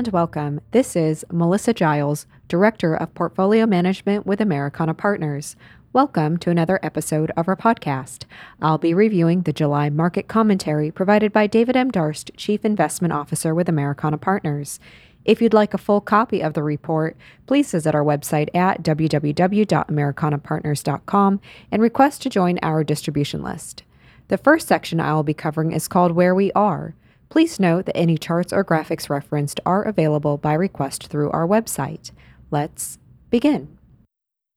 And welcome. This is Melissa Giles, Director of Portfolio Management with Americana Partners. Welcome to another episode of our podcast. I'll be reviewing the July market commentary provided by David M. Darst, Chief Investment Officer with Americana Partners. If you'd like a full copy of the report, please visit our website at www.americanapartners.com and request to join our distribution list. The first section I will be covering is called Where We Are. Please note that any charts or graphics referenced are available by request through our website. Let's begin.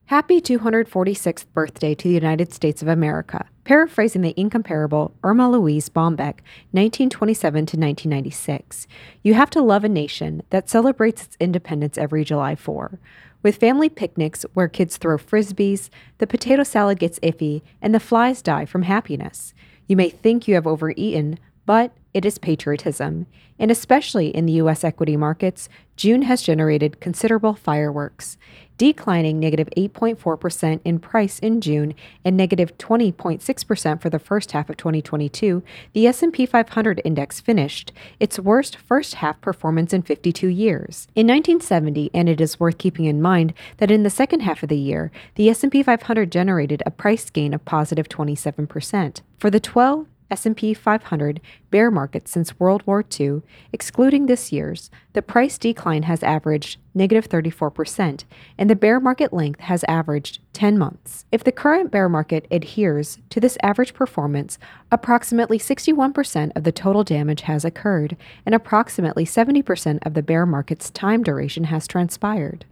Happy 246th birthday to the United States of America. Paraphrasing the incomparable Erma Louise Bombeck, 1927 to 1996. You have to love a nation that celebrates its independence every July 4. With family picnics where kids throw frisbees, the potato salad gets iffy, and the flies die from happiness. You may think you have overeaten, but it is patriotism. And especially in the U.S. equity markets, June has generated considerable fireworks, declining negative 8.4% in price in June and negative 20.6% for the first half of 2022. The S&P 500 index finished its worst first half performance in 52 years. In 1970, and it is worth keeping in mind that in the second half of the year, the S&P 500 generated a price gain of positive 27%. For the 12 S&P 500 bear market since World War II, excluding this year's, the price decline has averaged negative 34%, and the bear market length has averaged 10 months. If the current bear market adheres to this average performance, approximately 61% of the total damage has occurred, and approximately 70% of the bear market's time duration has transpired.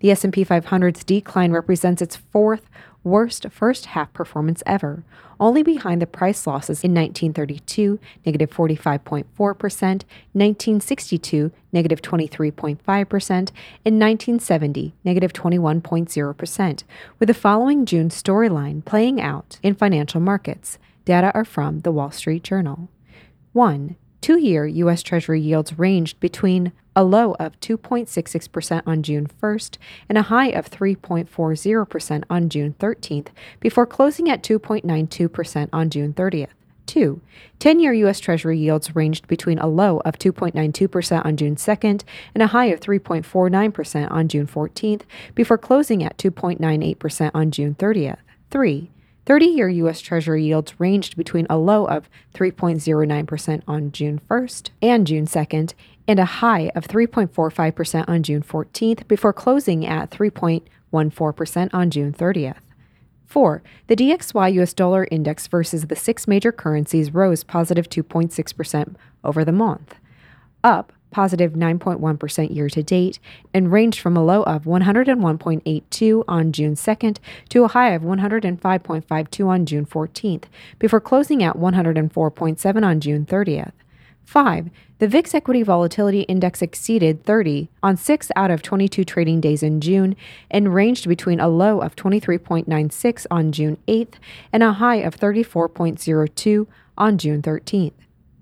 The S&P 500's decline represents its fourth worst first half performance ever, only behind the price losses in 1932, negative 45.4%, 1962, negative 23.5%, and 1970, negative 21.0%, with the following June storyline playing out in financial markets. Data are from the Wall Street Journal. 1. Two year U.S. Treasury yields ranged between a low of 2.66% on June 1st and a high of 3.40% on June 13th, before closing at 2.92% on June 30th. 2. 10 year U.S. Treasury yields ranged between a low of 2.92% on June 2nd and a high of 3.49% on June 14th, before closing at 2.98% on June 30th. 3. 30 year U.S. Treasury yields ranged between a low of 3.09% on June 1st and June 2nd and a high of 3.45% on June 14th before closing at 3.14% on June 30th. 4. The DXY US dollar index versus the six major currencies rose positive 2.6% over the month, up positive 9.1% year to date, and ranged from a low of 101.82 on June 2nd to a high of 105.52 on June 14th, before closing at 104.7 on June 30th. 5. The VIX Equity Volatility Index exceeded 30 on 6 out of 22 trading days in June and ranged between a low of 23.96 on June 8th and a high of 34.02 on June 13th.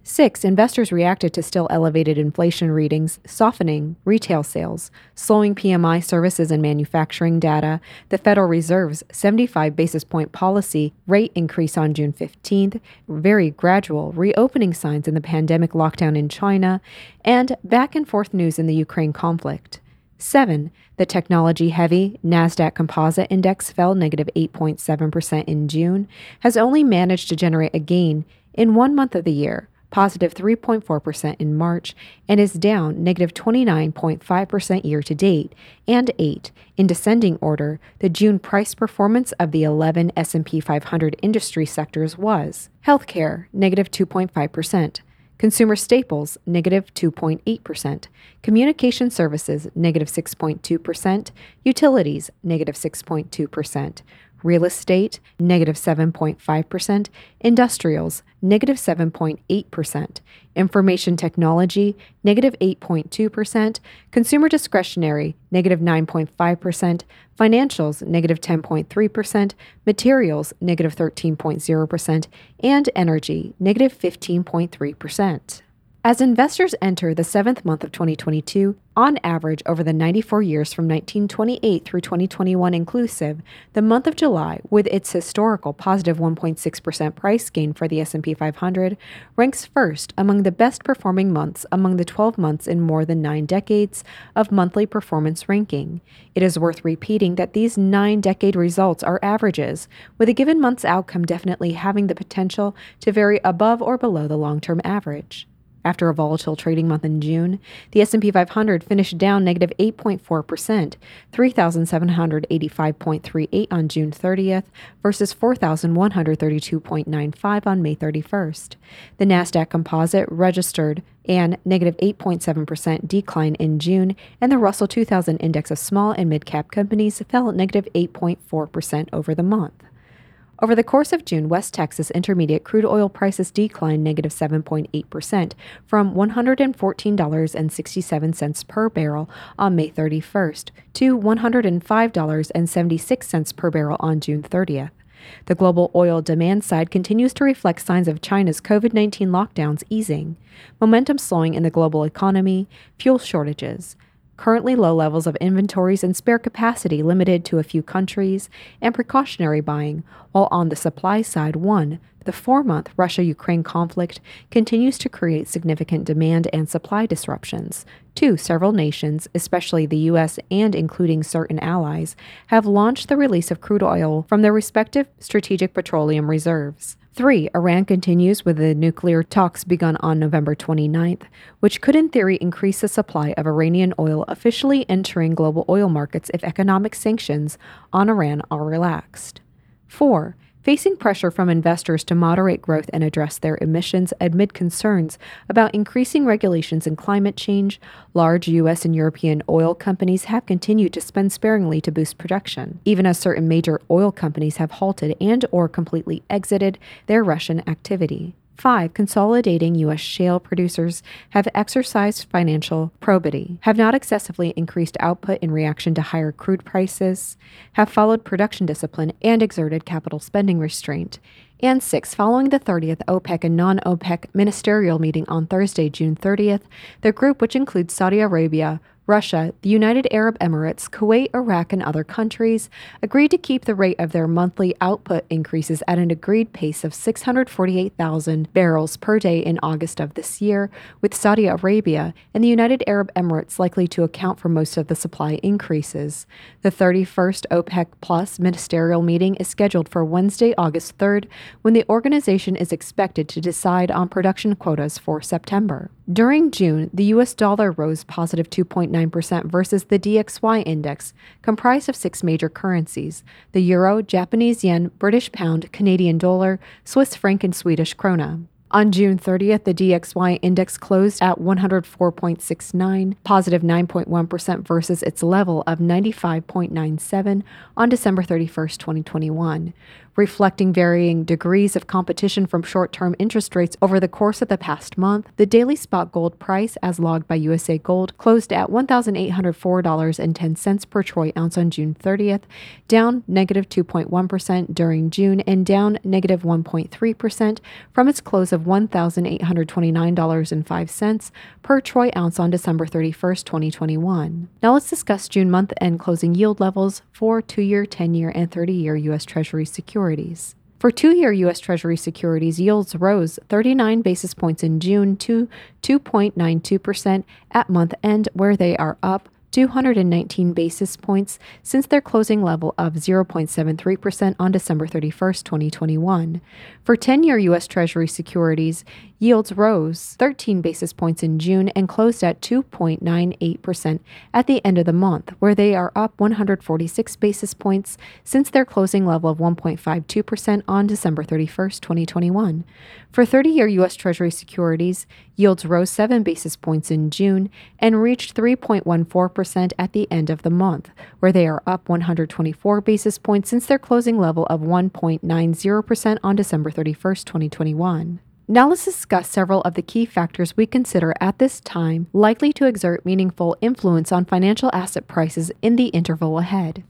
Six, investors reacted to still elevated inflation readings, softening retail sales, slowing PMI services and manufacturing data, the Federal Reserve's 75 basis point policy rate increase on June 15th, very gradual reopening signs in the pandemic lockdown in China, and back and forth news in the Ukraine conflict. 7. The technology heavy NASDAQ Composite Index fell negative 8.7% in June, has only managed to generate a gain in one month of the year positive 3.4% in March, and is down negative 29.5% year to date, and 8. In descending order, the June price performance of the 11 S&P 500 industry sectors was: healthcare negative 2.5%, Consumer staples, negative 2.8%. Communication services, negative 6.2%. Utilities, negative 6.2% real estate, negative 7.5%, industrials, negative 7.8%, information technology, negative 8.2%, consumer discretionary, negative 9.5%, financials, negative 10.3%, materials, negative 13.0%, and energy, negative 15.3%. As investors enter the seventh month of 2022, on average over the 94 years from 1928 through 2021 inclusive, the month of July, with its historical positive 1.6% price gain for the S&P 500, ranks first among the best performing months among the 12 months in more than 9 decades of monthly performance ranking. It is worth repeating that these 9-decade results are averages, with a given month's outcome definitely having the potential to vary above or below the long-term average. After a volatile trading month in June, the S&P 500 finished down negative 8.4%, 3785.38 on June 30th versus 4132.95 on May 31st. The Nasdaq Composite registered an negative 8.7% decline in June, and the Russell 2000 index of small and mid-cap companies fell negative 8.4% over the month. Over the course of June, West Texas Intermediate crude oil prices declined negative 7.8% from $114.67 per barrel on May 31st to $105.76 per barrel on June 30th. The global oil demand side continues to reflect signs of China's COVID 19 lockdowns easing, momentum slowing in the global economy, fuel shortages, currently low levels of inventories and spare capacity limited to a few countries, and precautionary buying, while on the supply side, one, the four month Russia Ukraine conflict continues to create significant demand and supply disruptions. Two, several nations, especially the U.S. and including certain allies, have launched the release of crude oil from their respective strategic petroleum reserves. Three, Iran continues with the nuclear talks begun on November 29th, which could in theory increase the supply of Iranian oil officially entering global oil markets if economic sanctions on Iran are relaxed. Four, facing pressure from investors to moderate growth and address their emissions amid concerns about increasing regulations and climate change, large U.S. and European oil companies have continued to spend sparingly to boost production, even as certain major oil companies have halted and or completely exited their Russian activity. Five, consolidating U.S. shale producers have exercised financial probity, have not excessively increased output in reaction to higher crude prices, have followed production discipline, and exerted capital spending restraint. And six, following the 30th OPEC and non OPEC ministerial meeting on Thursday, June 30th, the group, which includes Saudi Arabia, Russia, the United Arab Emirates, Kuwait, Iraq, and other countries agreed to keep the rate of their monthly output increases at an agreed pace of 648,000 barrels per day in August of this year, with Saudi Arabia and the United Arab Emirates likely to account for most of the supply increases. The 31st OPEC Plus ministerial meeting is scheduled for Wednesday, August 3rd, when the organization is expected to decide on production quotas for September. During June, the US dollar rose positive 2.9% versus the DXY index, comprised of six major currencies the euro, Japanese yen, British pound, Canadian dollar, Swiss franc, and Swedish krona. On June 30th, the DXY index closed at 104.69, positive 9.1 versus its level of 95.97 on December 31st, 2021 reflecting varying degrees of competition from short term interest rates over the course of the past month, the daily spot gold price, as logged by USA Gold, closed at $1,804.10 per troy ounce on June 30th, down negative 2.1 during June and down negative 1.3% from its close of $1,829.05 per troy ounce on December 31st, 2021. Now let's discuss June month end closing yield levels for two year, 10 year, and 30 year U.S. Treasury securities securities. For two year U.S. Treasury securities, yields rose 39 basis points in June to 2.92% at month end, where they are up 219 basis points since their closing level of 0.73% on December 31, 2021. For 10 year U.S. Treasury securities, yields rose 13 basis points in June and closed at 2.98% at the end of the month, where they are up 146 basis points since their closing level of 1.52% on December 31, 2021. For 30 year U.S. Treasury securities, yields rose 7 basis points in June and reached 3.14% at the end of the month, where they are up 124 basis points since their closing level of 1.90% on December 31, 2021. Now let's discuss several of the key factors we consider at this time likely to exert meaningful influence on financial asset prices in the interval ahead.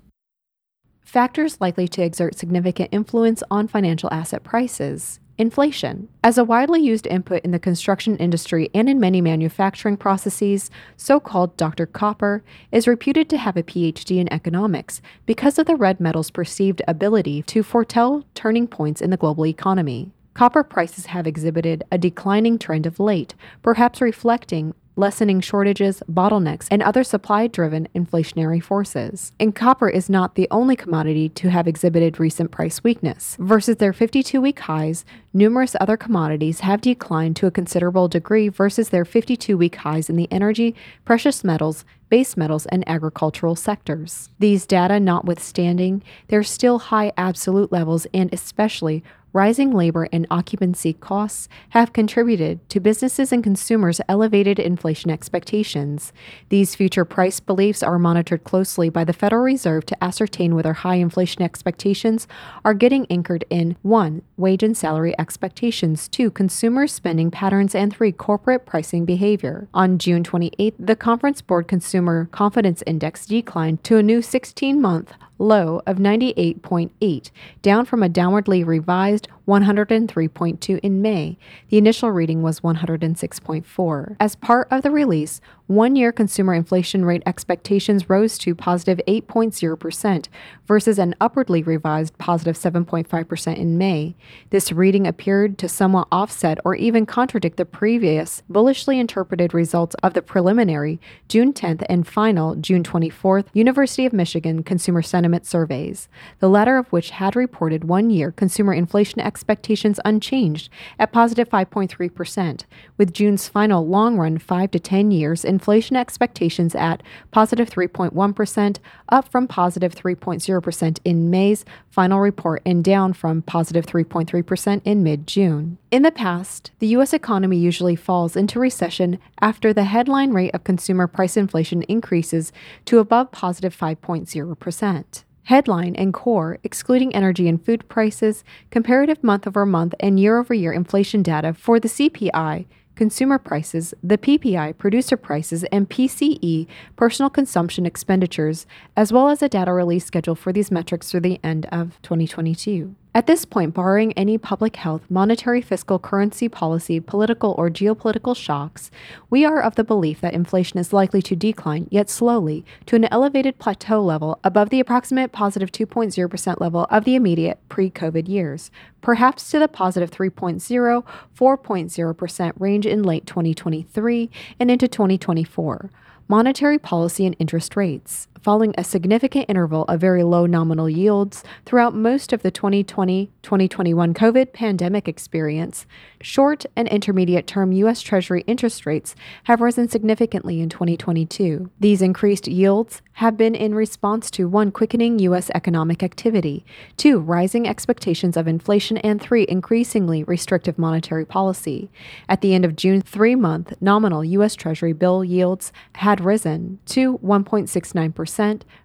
Factors likely to exert significant influence on financial asset prices. Inflation. As a widely used input in the construction industry and in many manufacturing processes, so called Dr. Copper is reputed to have a PhD in economics because of the red metal's perceived ability to foretell turning points in the global economy. Copper prices have exhibited a declining trend of late, perhaps reflecting lessening shortages, bottlenecks, and other supply driven inflationary forces. And copper is not the only commodity to have exhibited recent price weakness. Versus their 52 week highs, numerous other commodities have declined to a considerable degree versus their 52 week highs in the energy, precious metals, base metals, and agricultural sectors. These data notwithstanding, there are still high absolute levels and especially rising labor and occupancy costs have contributed to businesses and consumers' elevated inflation expectations. These future price beliefs are monitored closely by the Federal Reserve to ascertain whether high inflation expectations are getting anchored in 1. wage and salary expectations, 2. consumer spending patterns, and 3. corporate pricing behavior. On June 28, the Conference Board Consumer Confidence Index declined to a new 16 month low of 98.8, down from a downwardly revised 103.2 in May. The initial reading was 106.4. As part of the release, one year consumer inflation rate expectations rose to positive 8.0% versus an upwardly revised positive 7.5% in May. This reading appeared to somewhat offset or even contradict the previous bullishly interpreted results of the preliminary June 10th and final June 24th University of Michigan consumer sentiment surveys, the latter of which had reported one year consumer inflation expectations unchanged at positive 5.3%, with June's final long run 5 to 10 years inflation expectations at positive 3.1, up from positive 3.0% in May's final report and down from positive 3.3% in mid June. In the past, the U.S. economy usually falls into recession after the headline rate of consumer price inflation increases to above positive 5.0%. Headline and core, excluding energy and food prices, comparative month over month and year over year inflation data for the CPI consumer prices, the PPI, producer prices, and PCE, personal consumption expenditures, as well as a data release schedule for these metrics through the end of 2022. At this point, barring any public health, monetary, fiscal, currency policy, political, or geopolitical shocks, we are of the belief that inflation is likely to decline, yet slowly, to an elevated plateau level above the approximate positive 2.0% level of the immediate pre COVID years, perhaps to the positive 3.0, 4.0% range in late 2023 and into 2024 monetary policy and interest rates. Following a significant interval of very low nominal yields throughout most of the 2020 2021 COVID pandemic experience, short and intermediate term U.S. Treasury interest rates have risen significantly in 2022. These increased yields have been in response to one, quickening U.S. economic activity, two, rising expectations of inflation, and three, increasingly restrictive monetary policy. At the end of June, three month nominal U.S. Treasury bill yields had risen to 1.69%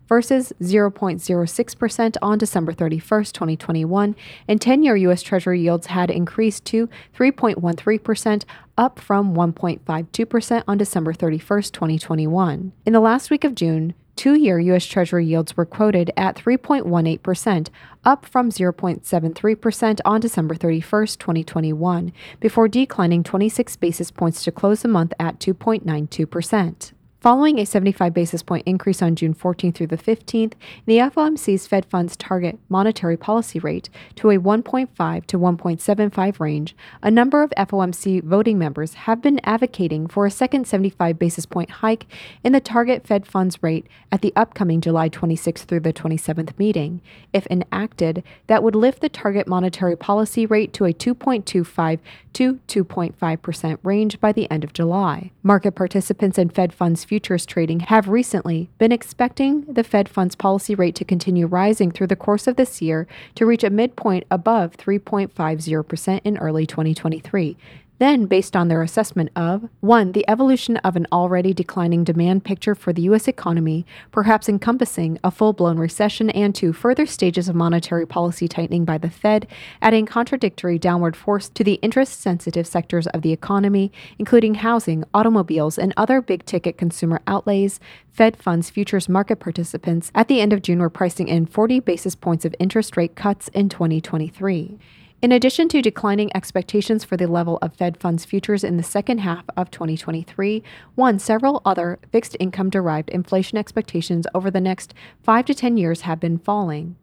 versus 0.06% on December 31, 2021, and 10 year U.S. Treasury yields had increased to 3.13%, up from 1.52% on December 31, 2021. In the last week of June, Two year U.S. Treasury yields were quoted at 3.18%, up from 0.73% on December 31, 2021, before declining 26 basis points to close the month at 2.92%. Following a 75 basis point increase on June 14th through the 15th, the FOMC's Fed funds target monetary policy rate to a 1.5 to 1.75 range, a number of FOMC voting members have been advocating for a second 75 basis point hike in the target Fed funds rate at the upcoming July 26th through the 27th meeting. If enacted, that would lift the target monetary policy rate to a 2.25 to 2.5% range by the end of July. Market participants and Fed funds futures trading have recently been expecting the Fed funds policy rate to continue rising through the course of this year to reach a midpoint above 3.50% in early 2023. Then, based on their assessment of 1. the evolution of an already declining demand picture for the U.S. economy, perhaps encompassing a full blown recession, and 2. further stages of monetary policy tightening by the Fed, adding contradictory downward force to the interest sensitive sectors of the economy, including housing, automobiles, and other big ticket consumer outlays. Fed funds futures market participants at the end of June were pricing in 40 basis points of interest rate cuts in 2023. In addition to declining expectations for the level of Fed funds futures in the second half of 2023, one, several other fixed income derived inflation expectations over the next 5 to 10 years have been falling.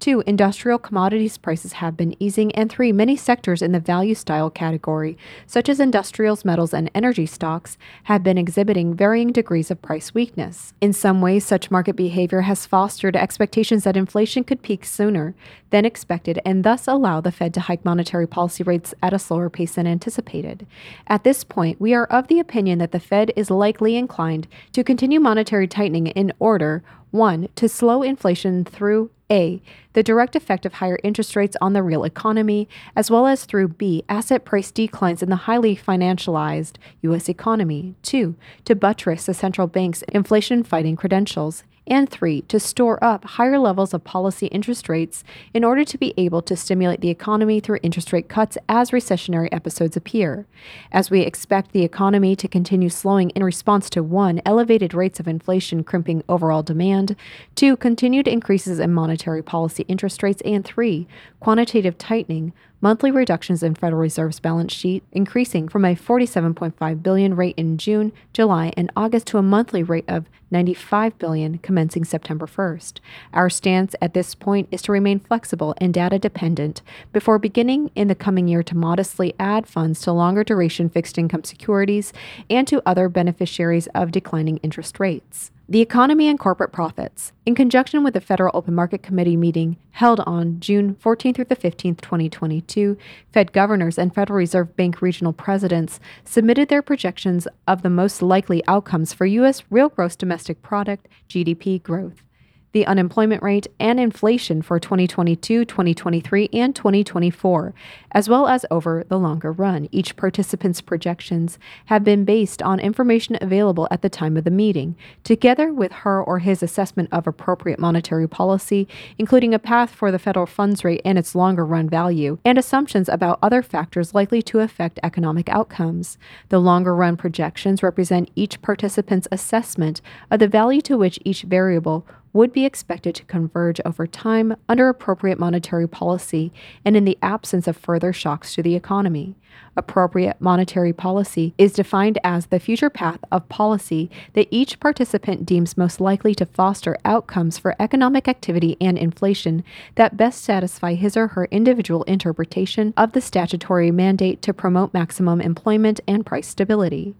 Two, industrial commodities prices have been easing. And three, many sectors in the value style category, such as industrials, metals, and energy stocks, have been exhibiting varying degrees of price weakness. In some ways, such market behavior has fostered expectations that inflation could peak sooner than expected and thus allow the Fed to hike monetary policy rates at a slower pace than anticipated. At this point, we are of the opinion that the Fed is likely inclined to continue monetary tightening in order 1. To slow inflation through A. The direct effect of higher interest rates on the real economy, as well as through B. Asset price declines in the highly financialized U.S. economy. 2. To buttress the central bank's inflation fighting credentials and three, to store up higher levels of policy interest rates in order to be able to stimulate the economy through interest rate cuts as recessionary episodes appear. As we expect the economy to continue slowing in response to one, elevated rates of inflation crimping overall demand, two, continued increases in monetary policy interest rates, and three, quantitative tightening monthly reductions in Federal Reserve's balance sheet increasing from a 47.5 billion rate in June, July, and August to a monthly rate of 95 billion commencing September 1st. Our stance at this point is to remain flexible and data dependent before beginning in the coming year to modestly add funds to longer duration fixed income securities and to other beneficiaries of declining interest rates. The Economy and Corporate Profits, in conjunction with the Federal Open Market Committee meeting held on June 14 through the 15th, 2022, Fed governors and Federal Reserve Bank regional presidents submitted their projections of the most likely outcomes for U.S. real gross domestic product GDP growth the unemployment rate, and inflation for 2022, 2023, and 2024, as well as over the longer run. Each participant's projections have been based on information available at the time of the meeting, together with her or his assessment of appropriate monetary policy, including a path for the federal funds rate and its longer run value, and assumptions about other factors likely to affect economic outcomes. The longer run projections represent each participant's assessment of the value to which each variable would be expected to converge over time under appropriate monetary policy and in the absence of further shocks to the economy. Appropriate monetary policy is defined as the future path of policy that each participant deems most likely to foster outcomes for economic activity and inflation that best satisfy his or her individual interpretation of the statutory mandate to promote maximum employment and price stability.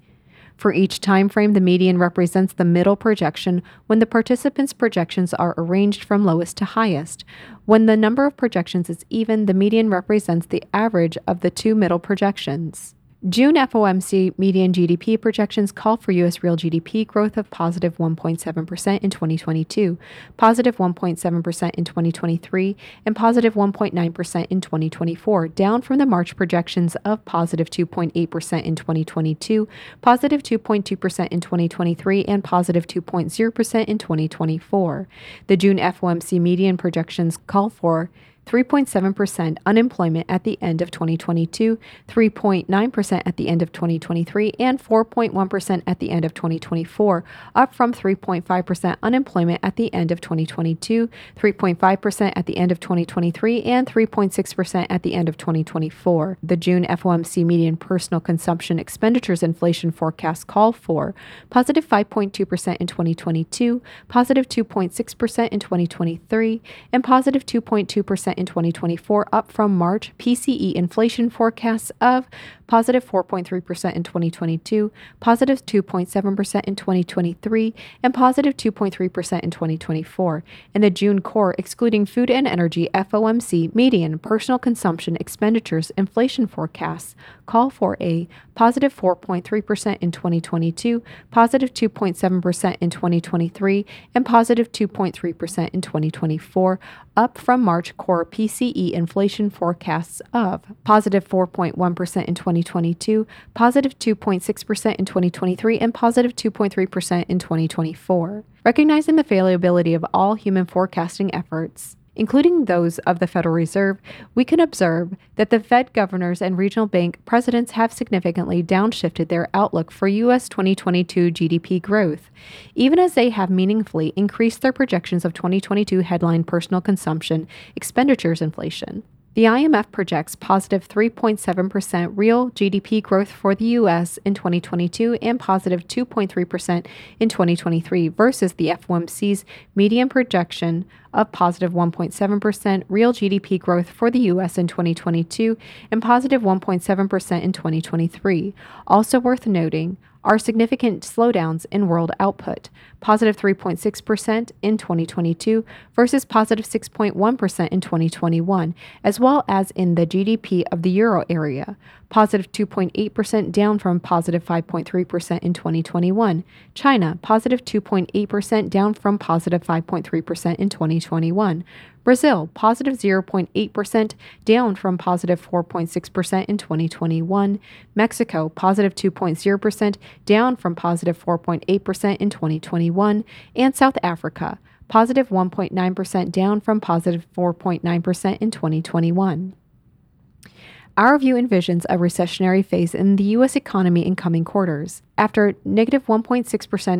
For each time frame, the median represents the middle projection when the participants' projections are arranged from lowest to highest. When the number of projections is even, the median represents the average of the two middle projections. June FOMC median GDP projections call for U.S. real GDP growth of positive 1.7% in 2022, positive 1.7% in 2023, and positive 1.9% in 2024, down from the March projections of positive 2.8% in 2022, positive 2.2% in 2023, and positive 2.0% in 2024. The June FOMC median projections call for 3.7% unemployment at the end of 2022, 3.9% at the end of 2023, and 4.1% at the end of 2024, up from 3.5% unemployment at the end of 2022, 3.5% at the end of 2023, and 3.6% at the end of 2024. The June FOMC median personal consumption expenditures inflation forecast call for positive 5.2% in 2022, positive 2.6% in 2023, and positive 2.2% in 2024, up from March PCE inflation forecasts of positive 4.3% in 2022, positive 2.7% in 2023, and positive 2.3% in 2024. In the June core, excluding food and energy FOMC median personal consumption expenditures inflation forecasts call for a positive 4.3% in 2022, positive 2.7% in 2023, and positive 2.3% in 2024, up from March core PCE inflation forecasts of positive 4.1 in 2022, positive 2.6% in 2023, and positive 2.3% in 2024. Recognizing the fallibility of all human forecasting efforts, including those of the Federal Reserve, we can observe that the Fed governors and regional bank presidents have significantly downshifted their outlook for U.S. 2022 GDP growth, even as they have meaningfully increased their projections of 2022 headline personal consumption expenditures inflation. The IMF projects positive 3.7% real GDP growth for the US in 2022 and positive 2.3% in 2023 versus the FOMC's median projection of positive 1.7% real GDP growth for the US in 2022 and positive 1.7% in 2023. Also worth noting, are significant slowdowns in world output, positive 3.6% in 2022 versus positive 6.1 in 2021, as well as in the GDP of the euro area, positive 2.8% down from positive 5.3% in 2021. China, positive 2.8% down from positive 5.3% in 2021. Brazil, positive 0.8%, down from positive 4.6% in 2021. Mexico, positive 2.0%, down from positive 4.8% in 2021. And South Africa, positive 1.9%, down from positive 4.9% in 2021. Our view envisions a recessionary phase in the U.S. economy in coming quarters. After negative 1.6%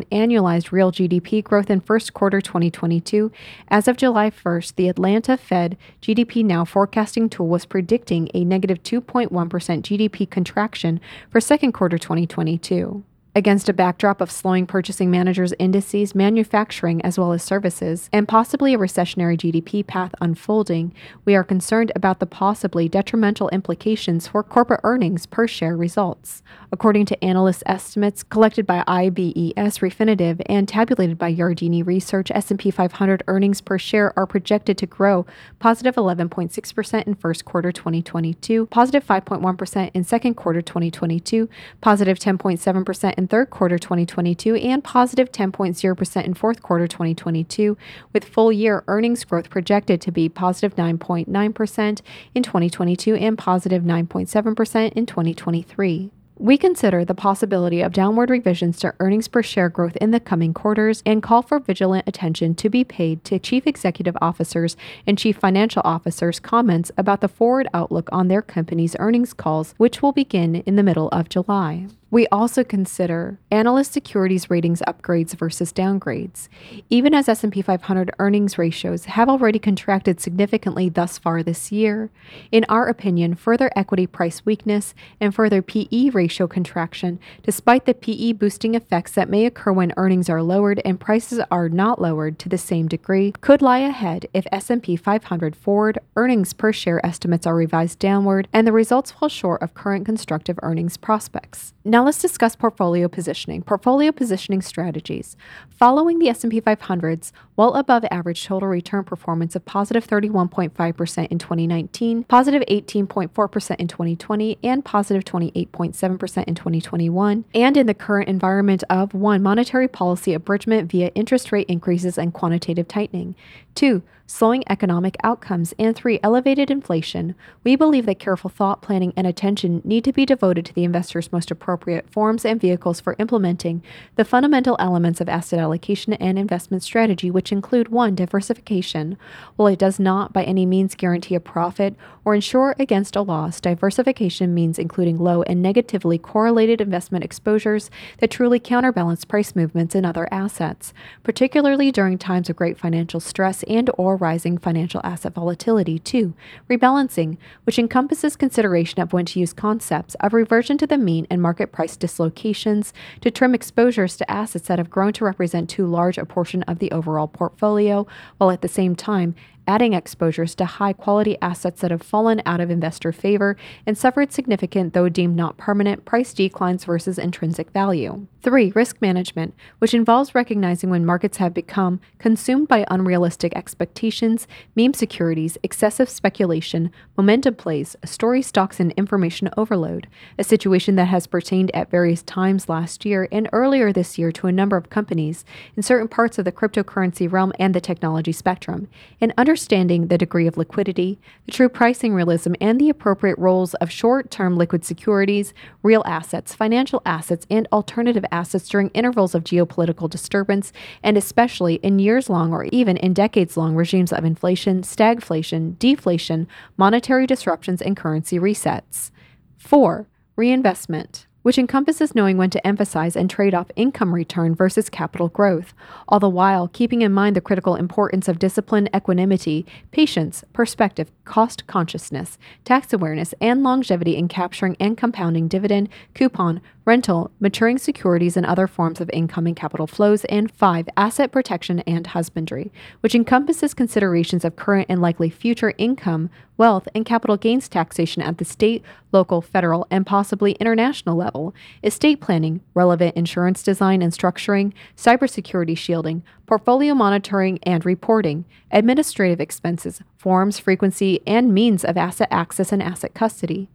annualized real GDP growth in first quarter 2022, as of July 1st, the Atlanta Fed GDP Now forecasting tool was predicting a negative 2.1 GDP contraction for second quarter 2022. Against a backdrop of slowing purchasing managers' indices, manufacturing, as well as services, and possibly a recessionary GDP path unfolding, we are concerned about the possibly detrimental implications for corporate earnings per share results. According to analyst estimates collected by IBES Refinitiv and tabulated by Yardeni Research, S&P 500 earnings per share are projected to grow positive 11.6% in first quarter 2022, positive 5.1 in second quarter 2022, positive 10.7% in third quarter 2022 and positive 10.0% in fourth quarter 2022, with full year earnings growth projected to be positive 9.9% in 2022 and positive 9.7% in 2023. We consider the possibility of downward revisions to earnings per share growth in the coming quarters and call for vigilant attention to be paid to chief executive officers and chief financial officers' comments about the forward outlook on their company's earnings calls, which will begin in the middle of July. We also consider analyst securities ratings upgrades versus downgrades. Even as S&P 500 earnings ratios have already contracted significantly thus far this year, in our opinion, further equity price weakness and further PE ratio contraction, despite the PE boosting effects that may occur when earnings are lowered and prices are not lowered to the same degree, could lie ahead if S&P 500 forward earnings per share estimates are revised downward and the results fall short of current constructive earnings prospects. Now now let's discuss portfolio positioning. Portfolio positioning strategies. Following the S&P 500's well above average total return performance of positive 31.5% in 2019, positive 18.4% in 2020, and positive 28.7% in 2021, and in the current environment of 1 monetary policy abridgment via interest rate increases and quantitative tightening, 2 slowing economic outcomes, and three, elevated inflation, we believe that careful thought, planning, and attention need to be devoted to the investor's most appropriate forms and vehicles for implementing the fundamental elements of asset allocation and investment strategy, which include one, diversification. While it does not by any means guarantee a profit or ensure against a loss, diversification means including low and negatively correlated investment exposures that truly counterbalance price movements in other assets, particularly during times of great financial stress and or rising financial asset volatility. Two, rebalancing, which encompasses consideration of when to use concepts of reversion to the mean and market price dislocations to trim exposures to assets that have grown to represent too large a portion of the overall portfolio, while at the same time adding exposures to high quality assets that have fallen out of investor favor and suffered significant, though deemed not permanent, price declines versus intrinsic value. 3. Risk management, which involves recognizing when markets have become consumed by unrealistic expectations, meme securities, excessive speculation, momentum plays, story stocks, and information overload, a situation that has pertained at various times last year and earlier this year to a number of companies in certain parts of the cryptocurrency realm and the technology spectrum. And understanding the degree of liquidity, the true pricing realism, and the appropriate roles of short term liquid securities, real assets, financial assets, and alternative assets during intervals of geopolitical disturbance, and especially in years long or even in decades long regimes of inflation, stagflation, deflation, monetary disruptions, and currency resets. 4. Reinvestment. which encompasses knowing when to emphasize and trade off income return versus capital growth, all the while keeping in mind the critical importance of discipline, equanimity, patience, perspective, cost consciousness, tax awareness, and longevity in capturing and compounding dividend, coupon, rental, maturing securities, and other forms of income and capital flows, and five, asset protection and husbandry, which encompasses considerations of current and likely future income, wealth, and capital gains taxation at the state, local, federal, and possibly international level, estate planning, relevant insurance design and structuring, cybersecurity shielding, portfolio monitoring and reporting, administrative expenses, forms, frequency, and means of asset access and asset custody.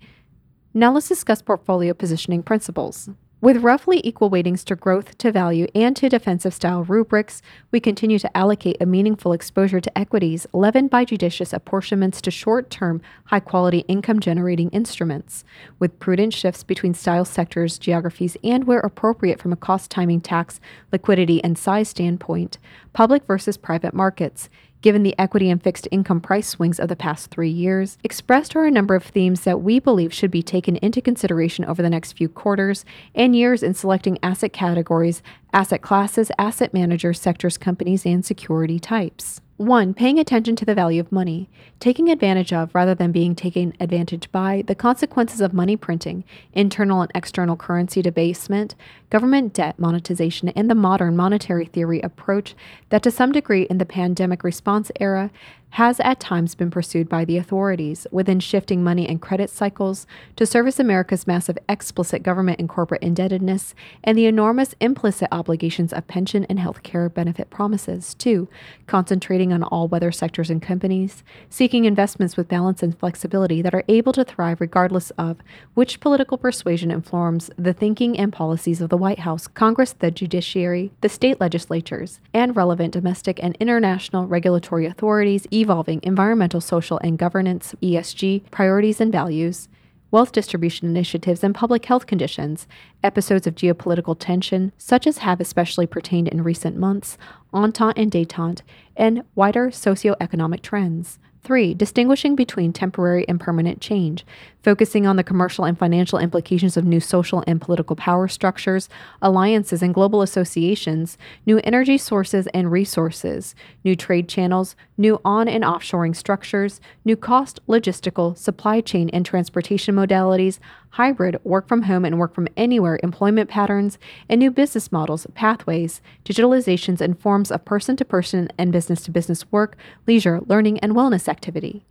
Now let's discuss portfolio positioning principles. With roughly equal weightings to growth, to value, and to defensive style rubrics, we continue to allocate a meaningful exposure to equities, leavened by judicious apportionments to short term, high quality income generating instruments, with prudent shifts between style sectors, geographies, and where appropriate from a cost timing tax, liquidity, and size standpoint, public versus private markets, given the equity and fixed income price swings of the past three years, expressed are a number of themes that we believe should be taken into consideration over the next few quarters and years in selecting asset categories, asset classes, asset managers, sectors, companies, and security types. 1. Paying attention to the value of money, taking advantage of rather than being taken advantage by the consequences of money printing, internal and external currency debasement, government debt monetization, and the modern monetary theory approach that, to some degree, in the pandemic response era, has at times been pursued by the authorities within shifting money and credit cycles to service America's massive explicit government and corporate indebtedness and the enormous implicit obligations of pension and health care benefit promises. Two, concentrating on all weather sectors and companies, seeking investments with balance and flexibility that are able to thrive regardless of which political persuasion informs the thinking and policies of the White House, Congress, the judiciary, the state legislatures, and relevant domestic and international regulatory authorities, evolving environmental, social, and governance ESG priorities and values, wealth distribution initiatives, and public health conditions, episodes of geopolitical tension, such as have especially pertained in recent months, entente and detente, and wider socioeconomic trends. 3. Distinguishing between temporary and permanent change, focusing on the commercial and financial implications of new social and political power structures, alliances and global associations, new energy sources and resources, new trade channels, new on and offshoring structures, new cost, logistical, supply chain, and transportation modalities, hybrid, work from home and work from anywhere employment patterns, and new business models, pathways, digitalizations, and forms of person to person and business to business work, leisure, learning, and wellness activity.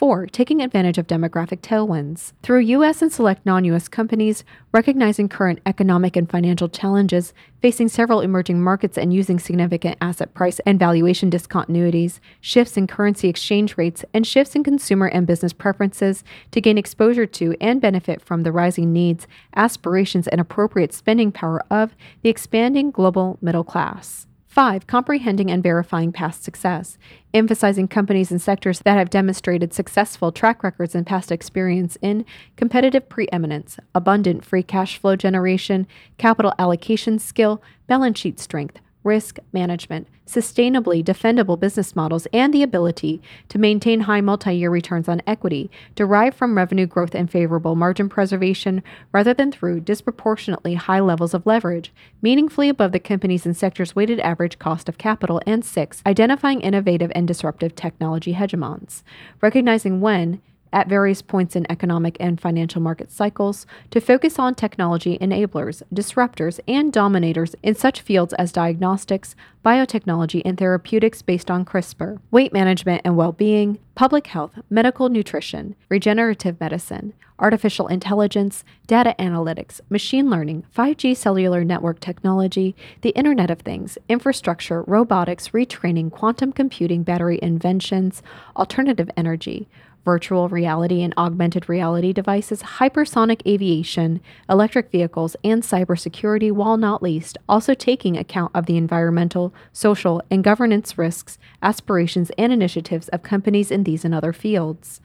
4. Taking advantage of demographic tailwinds. Through U.S. and select non U.S. companies, recognizing current economic and financial challenges facing several emerging markets and using significant asset price and valuation discontinuities, shifts in currency exchange rates, and shifts in consumer and business preferences to gain exposure to and benefit from the rising needs, aspirations, and appropriate spending power of the expanding global middle class. Five, comprehending and verifying past success, emphasizing companies and sectors that have demonstrated successful track records and past experience in competitive preeminence, abundant free cash flow generation, capital allocation skill, balance sheet strength, risk management, sustainably defendable business models, and the ability to maintain high multi year returns on equity derived from revenue growth and favorable margin preservation rather than through disproportionately high levels of leverage, meaningfully above the company's and sector's weighted average cost of capital. And six, identifying innovative and disruptive technology hegemons, recognizing when at various points in economic and financial market cycles to focus on technology enablers, disruptors, and dominators in such fields as diagnostics, biotechnology, and therapeutics based on CRISPR, weight management and well being, public health, medical nutrition, regenerative medicine, artificial intelligence, data analytics, machine learning, 5G cellular network technology, the Internet of Things, infrastructure, robotics, retraining, quantum computing, battery inventions, alternative energy virtual reality and augmented reality devices, hypersonic aviation, electric vehicles, and cybersecurity, while not least, also taking account of the environmental, social, and governance risks, aspirations, and initiatives of companies in these and other fields.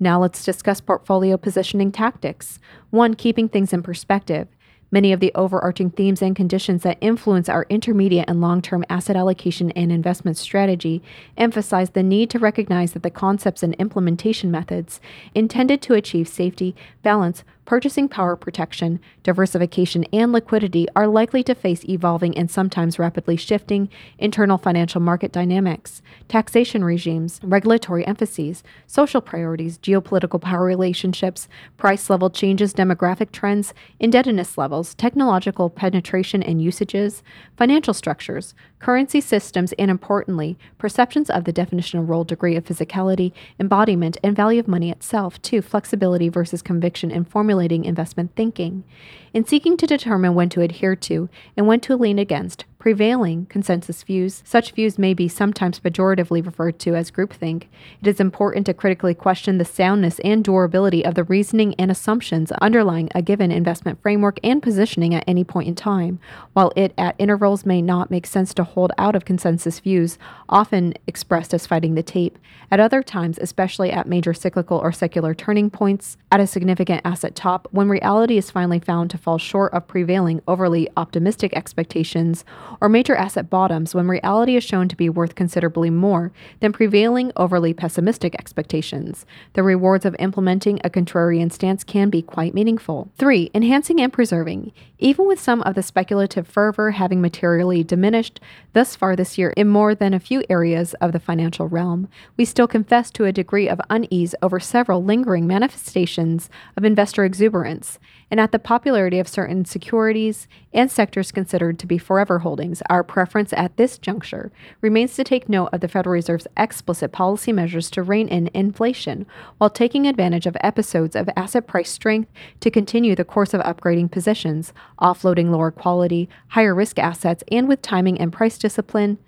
Now let's discuss portfolio positioning tactics. One, keeping things in perspective. Many of the overarching themes and conditions that influence our intermediate and long term asset allocation and investment strategy emphasize the need to recognize that the concepts and implementation methods intended to achieve safety, balance, purchasing power protection, diversification, and liquidity are likely to face evolving and sometimes rapidly shifting internal financial market dynamics, taxation regimes, regulatory emphases, social priorities, geopolitical power relationships, price level changes, demographic trends, indebtedness levels, technological penetration and usages, financial structures, currency systems, and importantly, perceptions of the definitional role, degree of physicality, embodiment, and value of money itself, to flexibility versus conviction in formulating investment thinking. In seeking to determine when to adhere to and when to lean against, prevailing consensus views, such views may be sometimes pejoratively referred to as groupthink. It is important to critically question the soundness and durability of the reasoning and assumptions underlying a given investment framework and positioning at any point in time. While it at intervals may not make sense to hold out of consensus views, often expressed as fighting the tape, at other times, especially at major cyclical or secular turning points, at a significant asset top, when reality is finally found to fall short of prevailing overly optimistic expectations or major asset bottoms when reality is shown to be worth considerably more than prevailing overly pessimistic expectations. The rewards of implementing a contrarian stance can be quite meaningful. 3. Enhancing and preserving. Even with some of the speculative fervor having materially diminished thus far this year in more than a few areas of the financial realm, we still confess to a degree of unease over several lingering manifestations of investor exuberance and at the popularity of certain securities and sectors considered to be forever holdings, our preference at this juncture remains to take note of the Federal Reserve's explicit policy measures to rein in inflation while taking advantage of episodes of asset price strength to continue the course of upgrading positions, offloading lower quality, higher risk assets, and with timing and price discipline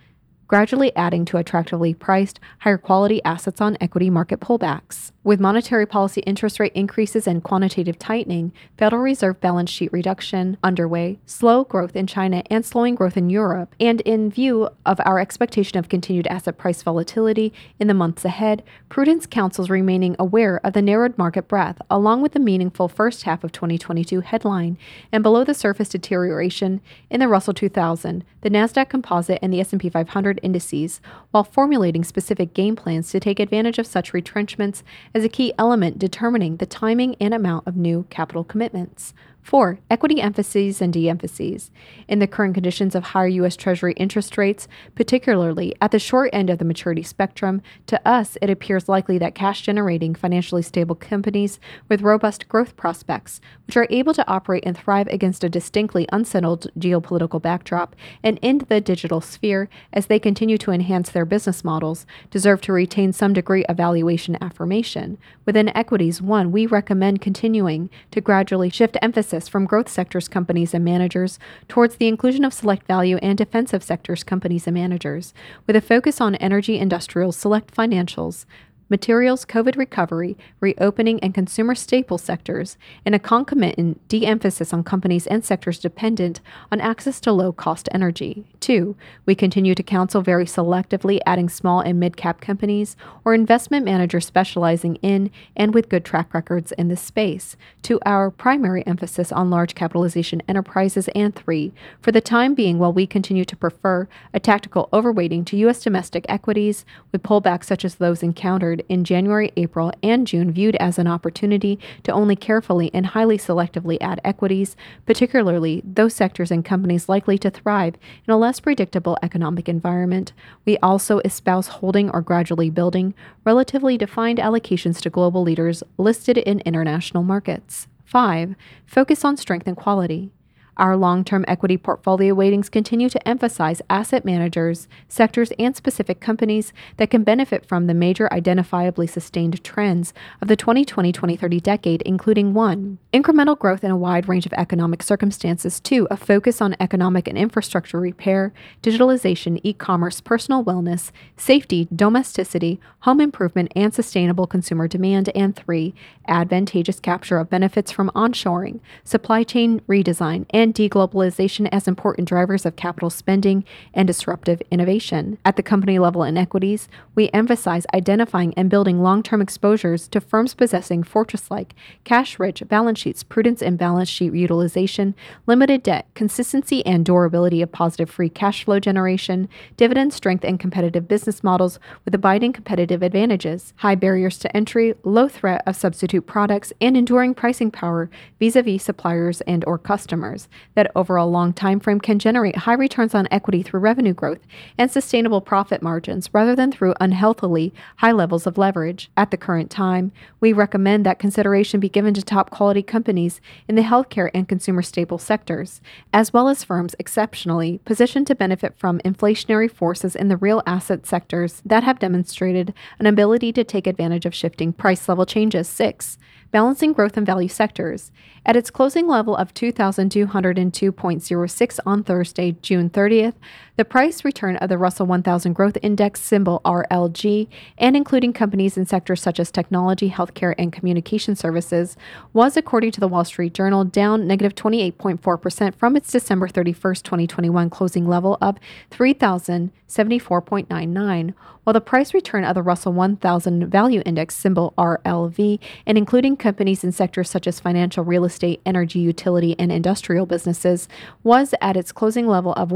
gradually adding to attractively priced, higher quality assets on equity market pullbacks. With monetary policy interest rate increases and quantitative tightening, Federal Reserve balance sheet reduction underway, slow growth in China, and slowing growth in Europe, and in view of our expectation of continued asset price volatility in the months ahead, prudence counsels remaining aware of the narrowed market breadth, along with the meaningful first half of 2022 headline and below the surface deterioration in the Russell 2000, the Nasdaq Composite, and the S&P 500 indices, while formulating specific game plans to take advantage of such retrenchments as a key element determining the timing and amount of new capital commitments. Four, equity emphases and de emphases. In the current conditions of higher U.S. Treasury interest rates, particularly at the short end of the maturity spectrum, to us it appears likely that cash generating, financially stable companies with robust growth prospects, which are able to operate and thrive against a distinctly unsettled geopolitical backdrop and in the digital sphere as they continue to enhance their business models, deserve to retain some degree of valuation affirmation. Within equities, one, we recommend continuing to gradually shift emphasis emphasis from growth sectors companies and managers towards the inclusion of select value and defensive sectors companies and managers, with a focus on energy, industrial, select financials, materials, COVID recovery, reopening, and consumer staple sectors, and a concomitant de emphasis on companies and sectors dependent on access to low cost energy. Two, we continue to counsel very selectively adding small and mid cap companies or investment managers specializing in and with good track records in this space to our primary emphasis on large capitalization enterprises. And three, for the time being, while we continue to prefer a tactical overweighting to U.S. domestic equities with pullbacks such as those encountered in January, April, and June viewed as an opportunity to only carefully and highly selectively add equities, particularly those sectors and companies likely to thrive in a less predictable economic environment. We also espouse holding or gradually building relatively defined allocations to global leaders listed in international markets. 5. Focus on strength and quality. Our long term equity portfolio weightings continue to emphasize asset managers, sectors, and specific companies that can benefit from the major identifiably sustained trends of the 2020 2030 decade, including 1. Incremental growth in a wide range of economic circumstances, 2. A focus on economic and infrastructure repair, digitalization, e commerce, personal wellness, safety, domesticity, home improvement, and sustainable consumer demand, and 3. Advantageous capture of benefits from onshoring, supply chain redesign, and and deglobalization as important drivers of capital spending and disruptive innovation. At the company level in equities, we emphasize identifying and building long term exposures to firms possessing fortress like, cash rich balance sheets, prudence and balance sheet utilization, limited debt, consistency and durability of positive free cash flow generation, dividend strength and competitive business models with abiding competitive advantages, high barriers to entry, low threat of substitute products, and enduring pricing power vis-a-vis suppliers and or customers that over a long time frame can generate high returns on equity through revenue growth and sustainable profit margins rather than through unhealthily high levels of leverage. At the current time, we recommend that consideration be given to top quality companies in the healthcare and consumer staple sectors, as well as firms exceptionally positioned to benefit from inflationary forces in the real asset sectors that have demonstrated an ability to take advantage of shifting price level changes. 6 balancing growth and value sectors. At its closing level of 2,202.06 on Thursday, June 30th, the price return of the Russell 1000 Growth Index symbol RLG, and including companies in sectors such as technology, healthcare, and communication services, was, according to the Wall Street Journal, down negative 28.4% from its December 31st, 2021 closing level of 3,074.99, while the price return of the Russell 1000 Value Index symbol RLV, and including companies in sectors such as financial, real estate, energy, utility, and industrial businesses, was at its closing level of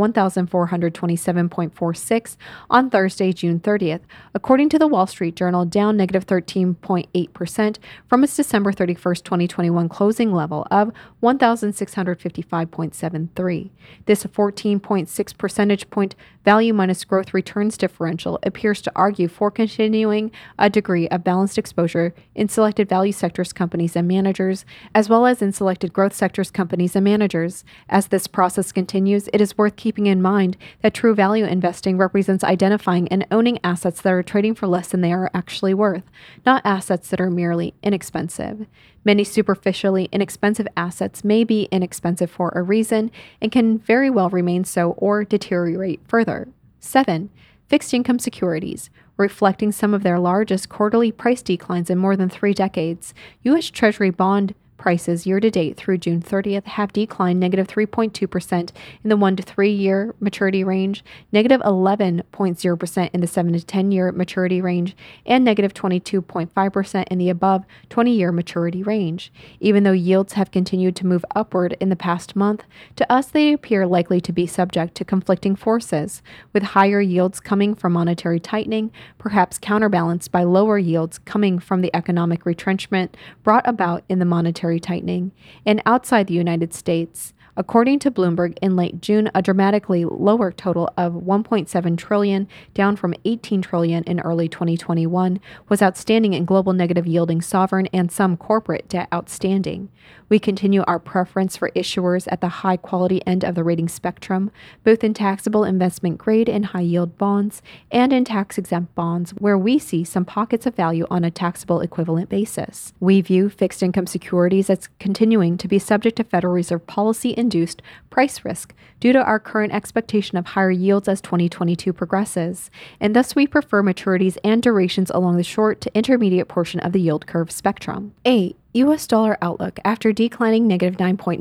1,427.46 on Thursday, June 30th, according to the Wall Street Journal, down negative 13.8% from its December 31st, 2021 closing level of 1,655.73. This 14.6 percentage point value minus growth returns differential appears to argue for continuing a degree of balanced exposure in selected value sectors companies and managers, as well as in selected growth sectors companies and managers. As this process continues, it is worth keeping in mind that true value investing represents identifying and owning assets that are trading for less than they are actually worth, not assets that are merely inexpensive. Many superficially inexpensive assets may be inexpensive for a reason and can very well remain so or deteriorate further. 7. Fixed income securities. Reflecting some of their largest quarterly price declines in more than three decades, U.S. Treasury bond prices year to date through June 30th have declined negative 3.2% in the 1 to 3 year maturity range, negative 11.0% in the 7 to 10 year maturity range, and negative 22.5% in the above 20 year maturity range. Even though yields have continued to move upward in the past month, to us they appear likely to be subject to conflicting forces, with higher yields coming from monetary tightening, perhaps counterbalanced by lower yields coming from the economic retrenchment brought about in the monetary tightening, and outside the United States, According to Bloomberg, in late June, a dramatically lower total of 1.7 trillion, down from 18 trillion in early 2021, was outstanding in global negative yielding sovereign and some corporate debt outstanding. We continue our preference for issuers at the high quality end of the rating spectrum, both in taxable investment grade and high yield bonds, and in tax exempt bonds, where we see some pockets of value on a taxable equivalent basis. We view fixed income securities as continuing to be subject to Federal Reserve policy induced price risk due to our current expectation of higher yields as 2022 progresses, and thus we prefer maturities and durations along the short to intermediate portion of the yield curve spectrum. 8. US dollar outlook after declining negative 9.9%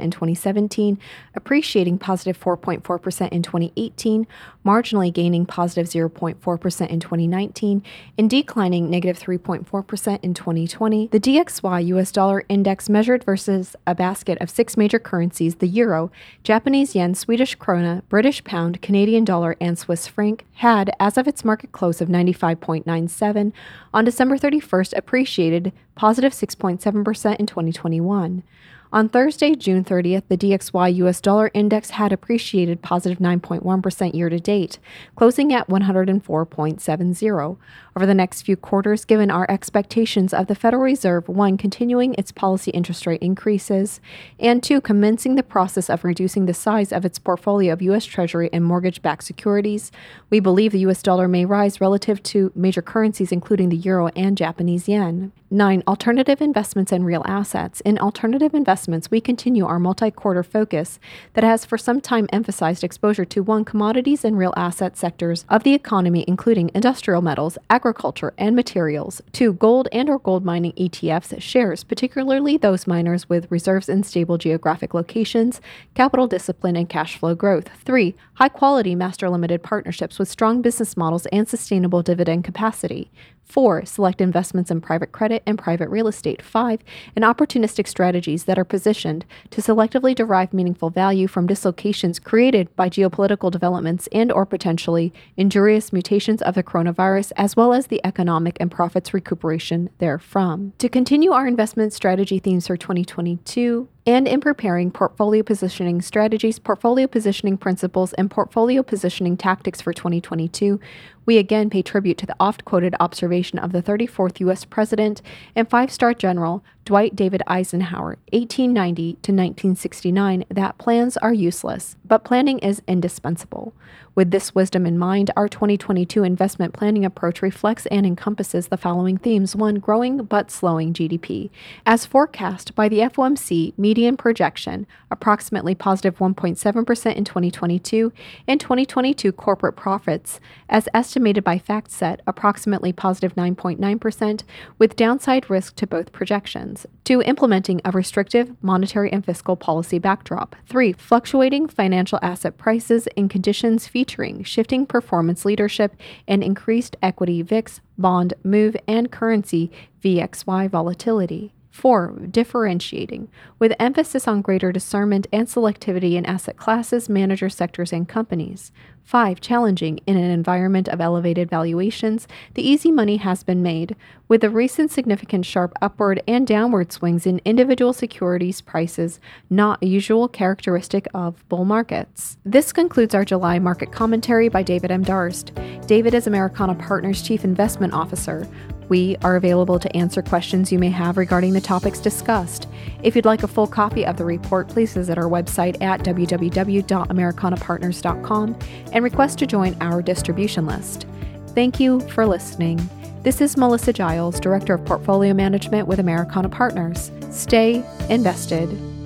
in 2017, appreciating positive 4.4% in 2018, marginally gaining positive 0.4% in 2019, and declining negative 3.4% in 2020. The DXY US dollar index measured versus a basket of six major currencies the euro, Japanese yen, Swedish krona, British pound, Canadian dollar, and Swiss franc had, as of its market close of 95.97, on December 31st appreciated positive 6.7% in 2021. On Thursday, June 30th, the DXY US dollar index had appreciated positive 9.1 year to date, closing at 104.70. Over the next few quarters, given our expectations of the Federal Reserve, one, continuing its policy interest rate increases, and two, commencing the process of reducing the size of its portfolio of U.S. Treasury and mortgage backed securities, we believe the U.S. dollar may rise relative to major currencies, including the euro and Japanese yen. 9. Alternative investments and real assets. In alternative investments, we continue our multi quarter focus that has for some time emphasized exposure to one, commodities and real asset sectors of the economy, including industrial metals, agriculture, and materials. 2. Gold and or gold mining ETFs, shares, particularly those miners with reserves in stable geographic locations, capital discipline, and cash flow growth. 3. High quality master limited partnerships with strong business models and sustainable dividend capacity. Four, select investments in private credit and private real estate. Five, and opportunistic strategies that are positioned to selectively derive meaningful value from dislocations created by geopolitical developments and or potentially injurious mutations of the coronavirus as well as the economic and profits recuperation therefrom. To continue our investment strategy themes for 2022, and in preparing portfolio positioning strategies, portfolio positioning principles, and portfolio positioning tactics for 2022, we again pay tribute to the oft quoted observation of the 34th U.S. President and five star General Dwight David Eisenhower, 1890 to 1969, that plans are useless, but planning is indispensable. With this wisdom in mind, our 2022 investment planning approach reflects and encompasses the following themes. One, growing but slowing GDP. As forecast by the FOMC median projection, approximately positive 1.7% in 2022, and 2022 corporate profits, as estimated by FactSet, approximately positive 9.9%, with downside risk to both projections. Two, implementing a restrictive monetary and fiscal policy backdrop. Three, fluctuating financial asset prices in conditions featuring shifting performance leadership and increased equity VIX, bond, move, and currency VXY volatility. 4. Differentiating, with emphasis on greater discernment and selectivity in asset classes, manager sectors, and companies. 5. Challenging, in an environment of elevated valuations, the easy money has been made, with the recent significant sharp upward and downward swings in individual securities prices not a usual characteristic of bull markets. This concludes our July market commentary by David M. Darst. David is Americana Partners Chief Investment Officer. We are available to answer questions you may have regarding the topics discussed. If you'd like a full copy of the report, please visit our website at www.americanapartners.com and request to join our distribution list. Thank you for listening. This is Melissa Giles, Director of Portfolio Management with Americana Partners. Stay invested.